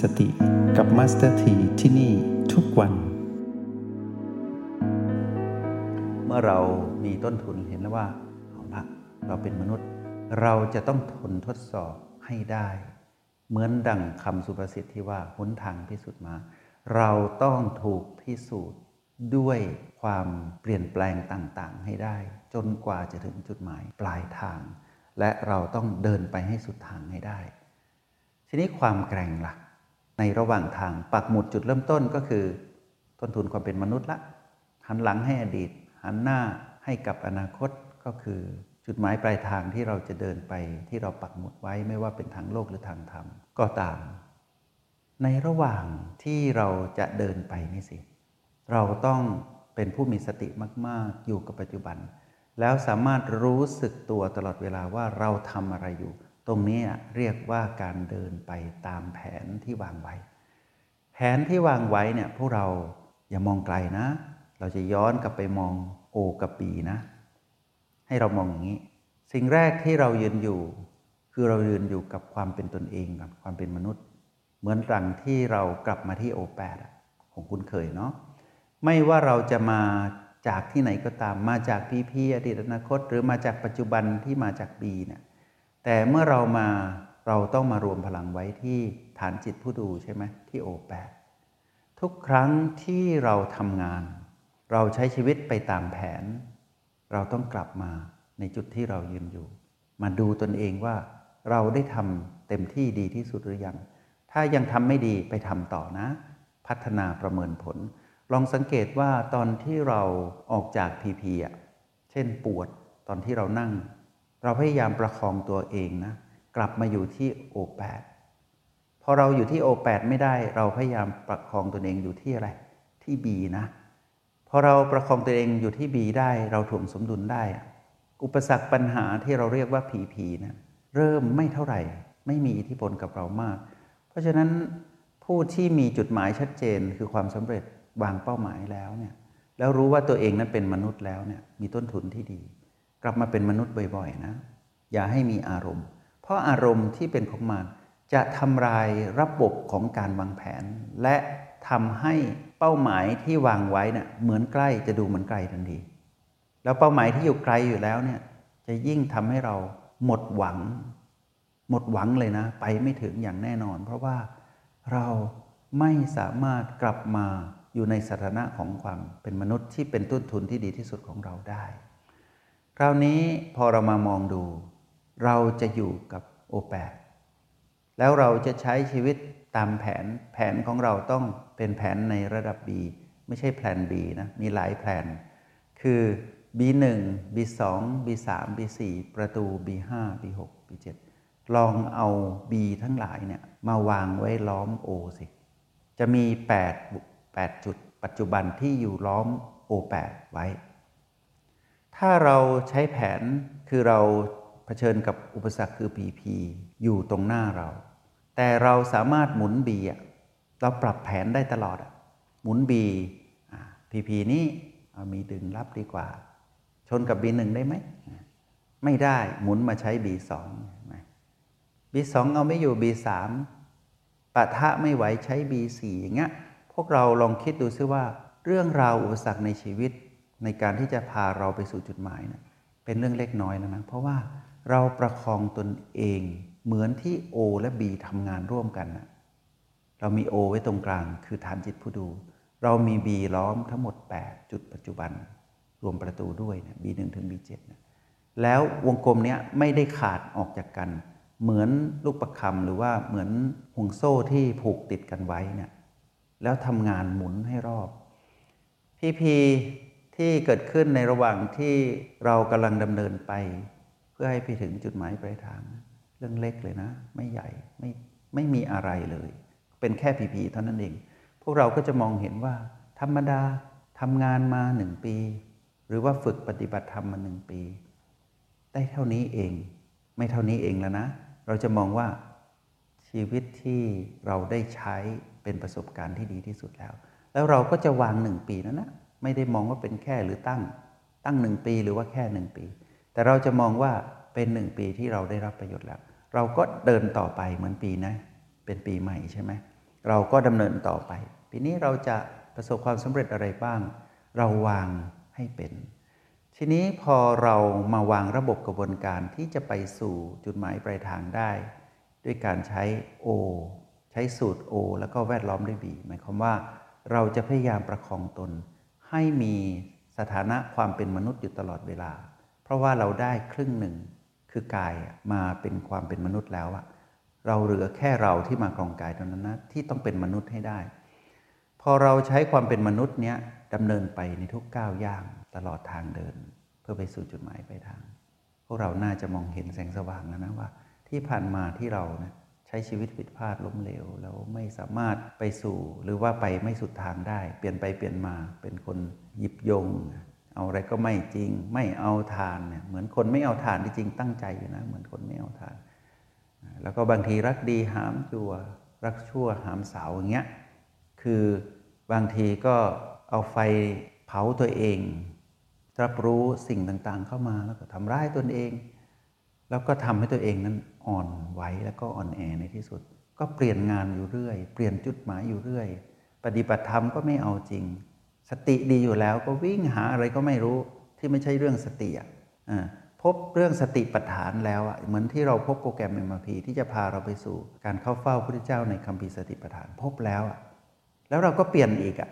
สติกับมาสเตอร์ทีที่นี่ทุกวัน เมื่อเรามีต้นทุนเห็นแล้วว่าเอาละเราเป็นมนุษย์ เราจะต้องทนทดสอบให้ได้ เหมือนดังคำสุภาษิตที่ว่าหนทางพิสูจน์ม้า เราต้องถูกพิสูจน์ด้วยความเปลี่ยนแปลงต่างๆ ให้ได้ จนกว่าจะถึงจุดหมายปลายทาง และเราต้องเดินไปให้สุดทางให้ได้ ทีนี้ความแกร่งละ่ะ ในระหว่างทาง ปักหมุดจุดเริ่มต้นก็คือ ต้นทุนความเป็นมนุษย์ละหันหลังให้อดีต หันหน้าให้กับอนาคตก็คือ จุดหมายปลายทางที่เราจะเดินไปที่เราปักหมุดไว้ไม่ว่าเป็นทางโลกหรือทางธรรมก็ตาม ในระหว่างที่เราจะเดินไปนี่สิ เราต้องเป็นผู้มีสติมาก ๆ อยู่กับปัจจุบัน แล้วสามารถรู้สึกตัวตลอดเวลาว่าเราทำอะไรอยู่ ตรงนี้เรียกว่าการเดินไปตามแผนที่วางไว้ แผนที่วางไว้เนี่ยพวกเราอย่ามองไกลนะ เราจะย้อนกลับไปมองโอกับปีนะ ให้เรามองอย่างนี้ สิ่งแรกที่เรายืนอยู่ คือเรายืนอยู่กับความเป็นตนเองกับความเป็นมนุษย์ เหมือนรังที่เรากลับมาที่โอแปดของคุณเคยเนาะไม่ว่าเราจะมาจากที่ไหนก็ตามมาจากพีพีอดีตอนาคต หรือมาจากปัจจุบันที่มาจากบีเนี่ย แต่เมื่อเรามาเราต้องมารวมพลังไว้ที่ฐานจิตผู้ดูใช่ไหมที่โอแปดทุกครั้งที่เราทำงาน เราใช้ชีวิตไปตามแผน เราต้องกลับมาในจุดที่เรายืนอยู่ มาดูตนเองว่าเราได้ทำเต็มที่ดีที่สุดหรือยัง ถ้ายังทำไม่ดีไปทำต่อนะ พัฒนาประเมินผล ลองสังเกตว่าตอนที่เราออกจากพีพีอะเช่นปวดตอนที่เรานั่ง เราพยายามประคองตัวเองนะ กลับมาอยู่ที่โอแปดพอเราอยู่ที่โอแปดไม่ได้ เราพยายามประคองตัวเองอยู่ที่อะไร ที่บีนะพอเราประคองตัวเองอยู่ที่บีได้ เราถ่วงสมดุลได้ อุปสรรคปัญหาที่เราเรียกว่าพีพีนะเริ่มไม่เท่าไหร่ ไม่มีอิทธิพลกับเรามาก เพราะฉะนั้นผู้ที่มีจุดหมายชัดเจนคือความสำเร็จวางเป้าหมายแล้วเนี่ยแล้วรู้ว่าตัวเองนั้นเป็นมนุษย์แล้วเนี่ยมีต้นทุนที่ดี กลับมาเป็นมนุษย์บ่อยๆนะอย่าให้มีอารมณ์ เพราะอารมณ์ที่เป็นของมันจะทำลายระบบของการวางแผน และทำให้เป้าหมายที่วางไว้เนี่ยเหมือนใกล้จะดูเหมือนไกลทันทีแล้วเป้าหมายที่อยู่ไกลอยู่แล้วเนี่ยจะยิ่งทำให้เราหมดหวัง หมดหวังเลยนะ ไปไม่ถึงอย่างแน่นอน เพราะว่าเราไม่สามารถกลับมาอยู่ในสถานะของความเป็นมนุษย์ที่เป็นต้นทุนที่ดีที่สุดของเราได้ คราวนี้พอเรามามองดู เราจะอยู่กับโอแปดแล้วเราจะใช้ชีวิตตามแผนแผนของเราต้องเป็นแผนในระดับ B ไม่ใช่แผน B นะมีหลายแผน คือ B1 B2 B3 B4 ประตู B5 B6 B7 ลองเอา B ทั้งหลายเนี่ยมาวางไว้ล้อม O สิ จะมี 8 8 จุดปัจจุบันที่อยู่ล้อม O8 ไว้ ถ้าเราใช้แผนคือเราเผชิญกับอุปสรรคคือ PP อยู่ตรงหน้าเรา แต่เราสามารถหมุน B เราปรับแผนได้ตลอดหมุน B PP นี้มีดึงรับดีกว่า ชนกับ B1 ได้ไหมไม่ได้หมุนมาใช้ B2 B2 เอาไม่อยู่ B3 ปะทะไม่ไหวใช้ B4 อย่างเงี้ยพวกเราลองคิดดูซิว่า เรื่องราวอุปสรรคในชีวิต ในการที่จะพาเราไปสู่จุดหมายนะเป็นเรื่องเล็กน้อยแล้วนะเพราะว่าเราประคองตนเองเหมือนที่ O และ B ทำงานร่วมกันนะเรามี O ไว้ตรงกลาง คือฐานจิตผู้ดู เรามี B ล้อมทั้งหมด 8 จุดปัจจุบัน รวมประตูด้วยนะ B1 ถึง B7 นะแล้ววงกลมนี้ไม่ได้ขาดออกจากกัน เหมือนลูกประคำหรือว่าเหมือนห่วงโซ่ที่ผูกติดกันไว้เนี่ยแล้วทำงานหมุนให้รอบ พีพี ที่เกิดขึ้นในระหว่างที่เรากำลังดำเนินไป เพื่อให้ไปถึงจุดหมายปลายทาง เรื่องเล็กเลยนะ ไม่ใหญ่ไม่ไม่มีอะไรเลย เป็นแค่พีพีเท่านั้นเอง พวกเราก็จะมองเห็นว่า ธรรมดาทำงานมาหนึ่งปี หรือว่าฝึกปฏิบัติธรรมมาหนึ่งปี ได้เท่านี้เอง ไม่เท่านี้เองแล้วนะ เราจะมองว่าชีวิตที่เราได้ใช้เป็นประสบการณ์ที่ดีที่สุดแล้ว แล้วเราก็จะวางหนึ่งปีนั้นนะ ไม่ได้มองว่าเป็นแค่หรือตั้ง ตั้งหนึ่งปีหรือว่าแค่หนึ่งปี แต่เราจะมองว่าเป็นหนึ่งปีที่เราได้รับประโยชน์แล้ว เราก็เดินต่อไปเหมือนปีนะ เป็นปีใหม่ใช่ไหมเราก็ดำเนินต่อไป ปีนี้เราจะประสบความสำเร็จอะไรบ้าง เราวางให้เป็น ทีนี้พอเรามาวางระบบกระบวนการที่จะไปสู่จุดหมายปลายทางได้ ด้วยการใช้ O ใช้สูตร O แล้วก็แวดล้อมด้วย B หมายความว่าเราจะพยายามประคองตน ให้มีสถานะความเป็นมนุษย์อยู่ตลอดเวลา เพราะว่าเราได้ครึ่งหนึ่งคือกายมาเป็นความเป็นมนุษย์แล้วอะเราเหลือแค่เราที่มาครองกายเท่านั้นนะที่ต้องเป็นมนุษย์ให้ได้ พอเราใช้ความเป็นมนุษย์เนี้ยดำเนินไปในทุกก้าวย่างตลอดทางเดิน เพื่อไปสู่จุดหมายปลายทาง พวกเราน่าจะมองเห็นแสงสว่างแล้วนะว่า ที่ผ่านมาที่เรานะ ช้ชีวิตผิดพลาดล้มเหลวแล้วไม่สามารถไปสู่หรือว่าไปไม่สุดทางได้ เปลี่ยนไปเปลี่ยนมาเป็นคนหยิบยง เอาอะไรก็ไม่จริง ไม่เอาทานเนี่ยเหมือนคนไม่เอาทานที่จริงตั้งใจอยู่นะ เหมือนคนไม่เอาทาน แล้วก็บางทีรักดีหามจัว รักชั่วหามสาวอย่างเงี้ยคือบางทีก็เอาไฟเผาตัวเองรับรู้สิ่งต่างๆเข้ามาแล้วก็ทำร้ายตนเอง แล้วก็ทำให้ตัวเองนั้น อ่อนไหวแล้วก็อ่อนแอในที่สุด ก็เปลี่ยนงานอยู่เรื่อย เปลี่ยนจุดหมายอยู่เรื่อย ปฏิบัติธรรมก็ไม่เอาจริง สติดีอยู่แล้วก็วิ่งหาอะไรก็ไม่รู้ที่ไม่ใช่เรื่องสติอะพบเรื่องสติปัฏฐานแล้วอะเหมือนที่เราพบโปรแกรมเอ็มพีที่จะพาเราไปสู่ การเข้าเฝ้าพระพุทธเจ้าในคัมภีร์สติปัฏฐานพบแล้วอะแล้วเราก็เปลี่ยนอีกอะ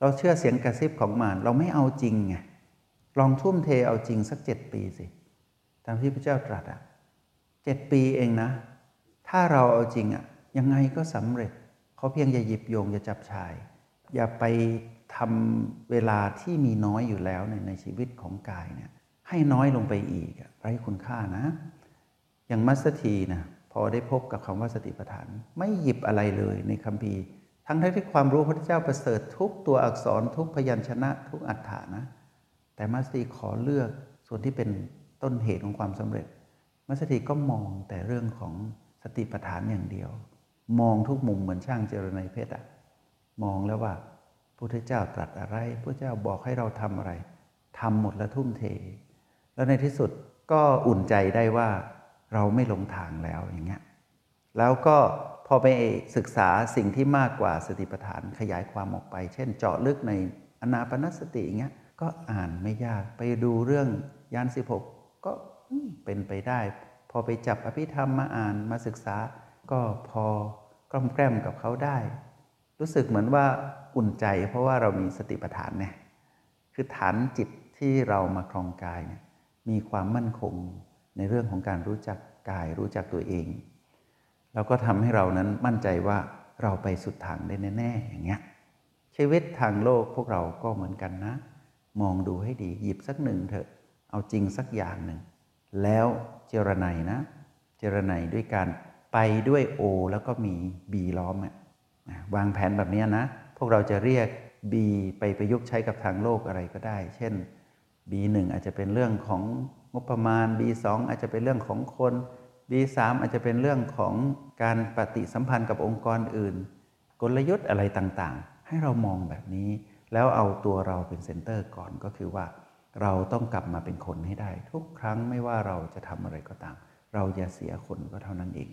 เราเชื่อเสียงกระซิบของมารเราไม่เอาจริงไงลองทุ่มเทเอาจริงสักเจ็ดปีสิตามที่พระเจ้าตรัสอะ เจ็ดปีเองนะ ถ้าเราเอาจริงอะยังไงก็สำเร็จเขาเพียงอย่าหยิบโยงอย่าจับชาย อย่าไปทำเวลาที่มีน้อยอยู่แล้วในในชีวิตของกายเนี่ยให้น้อยลงไปอีกไร้คุณค่านะ อย่างมัสถีนะพอได้พบกับคำว่าสติปัฏฐาน ไม่หยิบอะไรเลยในคัมภีร์ ทั้งที่ความรู้พระเจ้าประเสริฐทุกตัวอักษรทุกพยัญชนะทุกอัฏฐานะ แต่มัสถีขอเลือกส่วนที่เป็นต้นเหตุของความสำเร็จ มัสถีก็มองแต่เรื่องของสติปัฏฐานอย่างเดียว มองทุกมุมเหมือนช่างเจรไนเพชรอะมองแล้วว่าพระพุทธเจ้าตรัสอะไรพระเจ้าบอกให้เราทำอะไรทำหมดแล้วทุ่มเท แล้วในที่สุดก็อุ่นใจได้ว่าเราไม่หลงทางแล้วอย่างเงี้ยแล้วก็พอไปศึกษาสิ่งที่มากกว่าสติปัฏฐานขยายความออกไป เช่น เจาะลึกในอนาปนสติอย่างเงี้ยก็อ่านไม่ยากไปดูเรื่องยานสิบหกก็ เป็นไปได้ พอไปจับอภิธรรมมาอ่านมาศึกษา ก็พอกล้อมแกล้มกับเขาได้ รู้สึกเหมือนว่าอุ่นใจ เพราะว่าเรามีสติปัฏฐานเนี่ยคือฐานจิตที่เรามาครองกายเนี่ยมีความมั่นคงในเรื่องของการรู้จักกายรู้จักตัวเองแล้วก็ทำให้เรานั้นมั่นใจว่าเราไปสุดทางได้แน่ๆอย่างเงี้ยชีวิตทางโลกพวกเราก็เหมือนกันนะ มองดูให้ดีหยิบสักหนึ่งเถอะ เอาจริงสักอย่างหนึ่ง แล้วเจรไนนะ เจรไนด้วยการไปด้วยโอแล้วก็มีบีล้อมอะวางแผนแบบนี้นะ พวกเราจะเรียก B ไปประยุกต์ใช้กับทางโลกอะไรก็ได้ เช่น B1 อาจจะเป็นเรื่องของงบประมาณ B2 อาจจะเป็นเรื่องของคน B3 อาจจะเป็นเรื่องของการปฏิสัมพันธ์กับองค์กรอื่น กลยุทธ์อะไรต่างๆ ให้เรามองแบบนี้ แล้วเอาตัวเราเป็นเซนเตอร์ก่อนก็คือว่า เราต้องกลับมาเป็นคนให้ได้ ทุกครั้งไม่ว่าเราจะทำอะไรก็ตาม เราอย่าเสียคนก็เท่านั้นเอง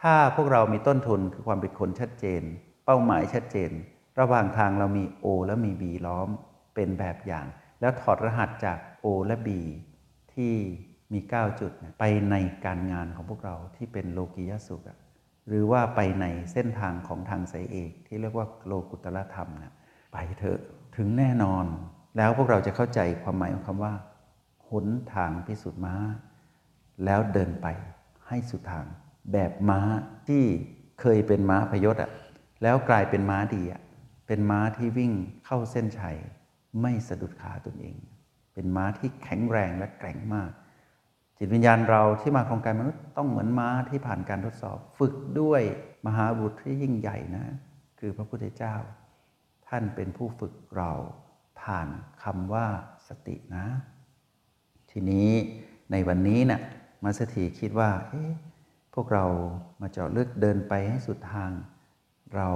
ถ้าพวกเรามีต้นทุนคือความเป็นคนชัดเจน เป้าหมายชัดเจน ระหว่างทางเรามี O และมี B ล้อมเป็นแบบอย่าง แล้วถอดรหัสจาก O และ B ที่มี 9 จุดไปในการงานของพวกเราที่เป็นโลกียสุขหรือว่าไปในเส้นทางของทางสายเอกที่เรียกว่าโลกุตละธรรมนะไปเถอะถึงแน่นอน แล้วพวกเราจะเข้าใจความหมายของคำว่าหนทางพิสุทธิ์ม้า แล้วเดินไปให้สุดทาง แบบม้าที่เคยเป็นม้าพยศอะแล้วกลายเป็นม้าดีอะเป็นม้าที่วิ่งเข้าเส้นชัยไม่สะดุดขาตนเอง เป็นม้าที่แข็งแรงและแกร่งมาก จิตวิญญาณเราที่มาโครงการมนุษย์ต้องเหมือนม้าที่ผ่านการทดสอบ ฝึกด้วยมหาบุตรที่ยิ่งใหญ่นะ คือพระพุทธเจ้า ท่านเป็นผู้ฝึกเรา ผ่านคำว่าสตินะ ทีนี้ในวันนี้นะ่ะมาสถีคิดว่าพวกเรามาเจาะลึกเดินไปให้สุดทาง เรา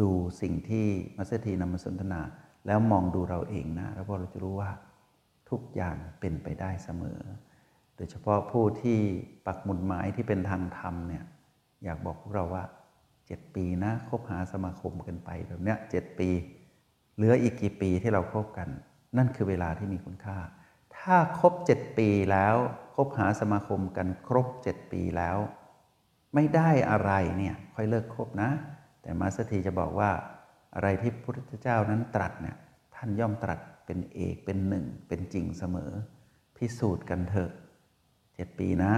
ดูสิ่งที่มัสถีนำมาสนทนา แล้วมองดูเราเองนะ แล้วพอเราจะรู้ว่าทุกอย่างเป็นไปได้เสมอ โดยเฉพาะผู้ที่ปักหมุดหมายที่เป็นทางธรรมเนี่ย อยากบอกพวกเราว่าเจ็ดปีนะคบหาสมาคมกันไปแบบเนี้ยเจ็ดปี เหลืออีกกี่ปีที่เราคบกัน นั่นคือเวลาที่มีคุณค่า ถ้าครบเจ็ดปีแล้วคบหาสมาคมกันครบเจ็ดปีแล้ว ไม่ได้อะไรเนี่ยค่อยเลิกคบนะ แต่มาสถีจะบอกว่าอะไรที่พระพุทธเจ้านั้นตรัสเนี่ยท่านย่อมตรัสเป็นเอกเป็นหนึ่ง เป็นจริงเสมอ พิสูจน์กันเถอะเจ็ดปีนะ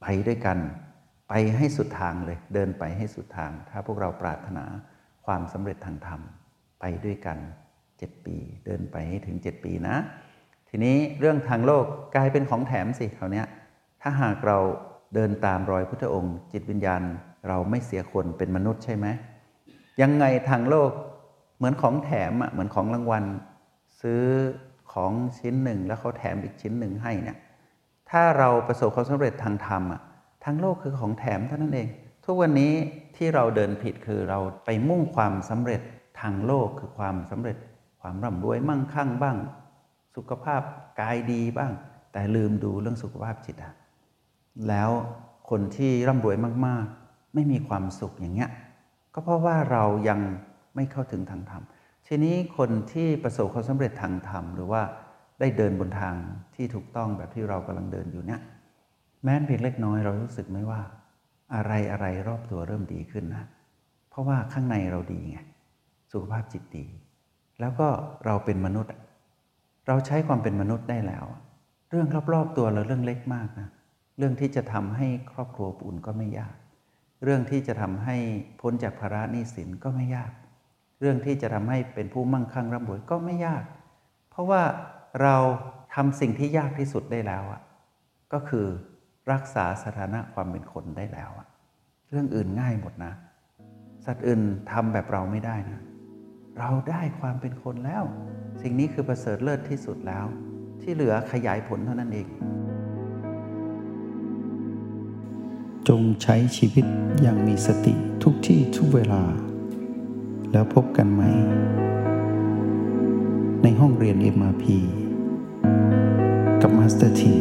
ไปด้วยกัน ไปให้สุดทางเลย เดินไปให้สุดทาง ถ้าพวกเราปรารถนาความสำเร็จทางธรรม ไปด้วยกันเจ็ดปี เดินไปให้ถึงเจ็ดปีนะ ทีนี้เรื่องทางโลกกลายเป็นของแถมสิคราวนี้ถ้าหากเราเดินตามรอยพุทธองค์ จิตวิญญาณ เราไม่เสียคนเป็นมนุษย์ใช่ไหมยังไงทางโลกเหมือนของแถมอะเหมือนของรางวัล ซื้อของชิ้นหนึ่ง แล้วเขาแถมอีกชิ้นหนึ่งให้เนี่ยถ้าเราประสบความสำเร็จทางธรรมอะทางโลกคือของแถมเท่านั้นเอง ทุกวันนี้ที่เราเดินผิดคือเราไปมุ่งความสำเร็จางโลกคือความสำเร็จความร่ำรวยมั่งคั่งบ้าง สุขภาพกายดีบ้าง แต่ลืมดูเรื่องสุขภาพจิตอะแล้วคนที่ร่ำรวยมากๆ ไม่มีความสุขอย่างเงี้ยก็เพราะว่าเรายังไม่เข้าถึงทางธรรมทีนี้คนที่ประสบความสำเร็จทางธรรม หรือว่าได้เดินบนทางที่ถูกต้องแบบที่เรากำลังเดินอยู่เนี่ยแม้เพียงเล็กน้อยเรารู้สึกไหมว่า อะไรอะไรรอบตัวเริ่มดีขึ้นนะ เพราะว่าข้างในเราดีไง สุขภาพจิตดี แล้วก็เราเป็นมนุษย์ เราใช้ความเป็นมนุษย์ได้แล้ว เรื่องรอบๆตัวเราเรื่องเล็กมากนะเรื่องที่จะทำให้ครอบครัวอุ่นก็ไม่ยาก เรื่องที่จะทำให้พ้นจากภาระหนี้สินก็ไม่ยาก เรื่องที่จะทำให้เป็นผู้มั่งคั่งร่ำรวยก็ไม่ยาก เพราะว่าเราทำสิ่งที่ยากที่สุดได้แล้วอะก็คือรักษาสถานะความเป็นคนได้แล้วอะเรื่องอื่นง่ายหมดนะ สัตว์อื่นทำแบบเราไม่ได้นะ เราได้ความเป็นคนแล้ว สิ่งนี้คือประเสริฐเลิศที่สุดแล้ว ที่เหลือขยายผลเท่านั้นเอง จงใช้ชีวิตอย่างมีสติทุกที่ทุกเวลา แล้วพบกันใหม่ ในห้องเรียน MRP กับมาสเตอร์ที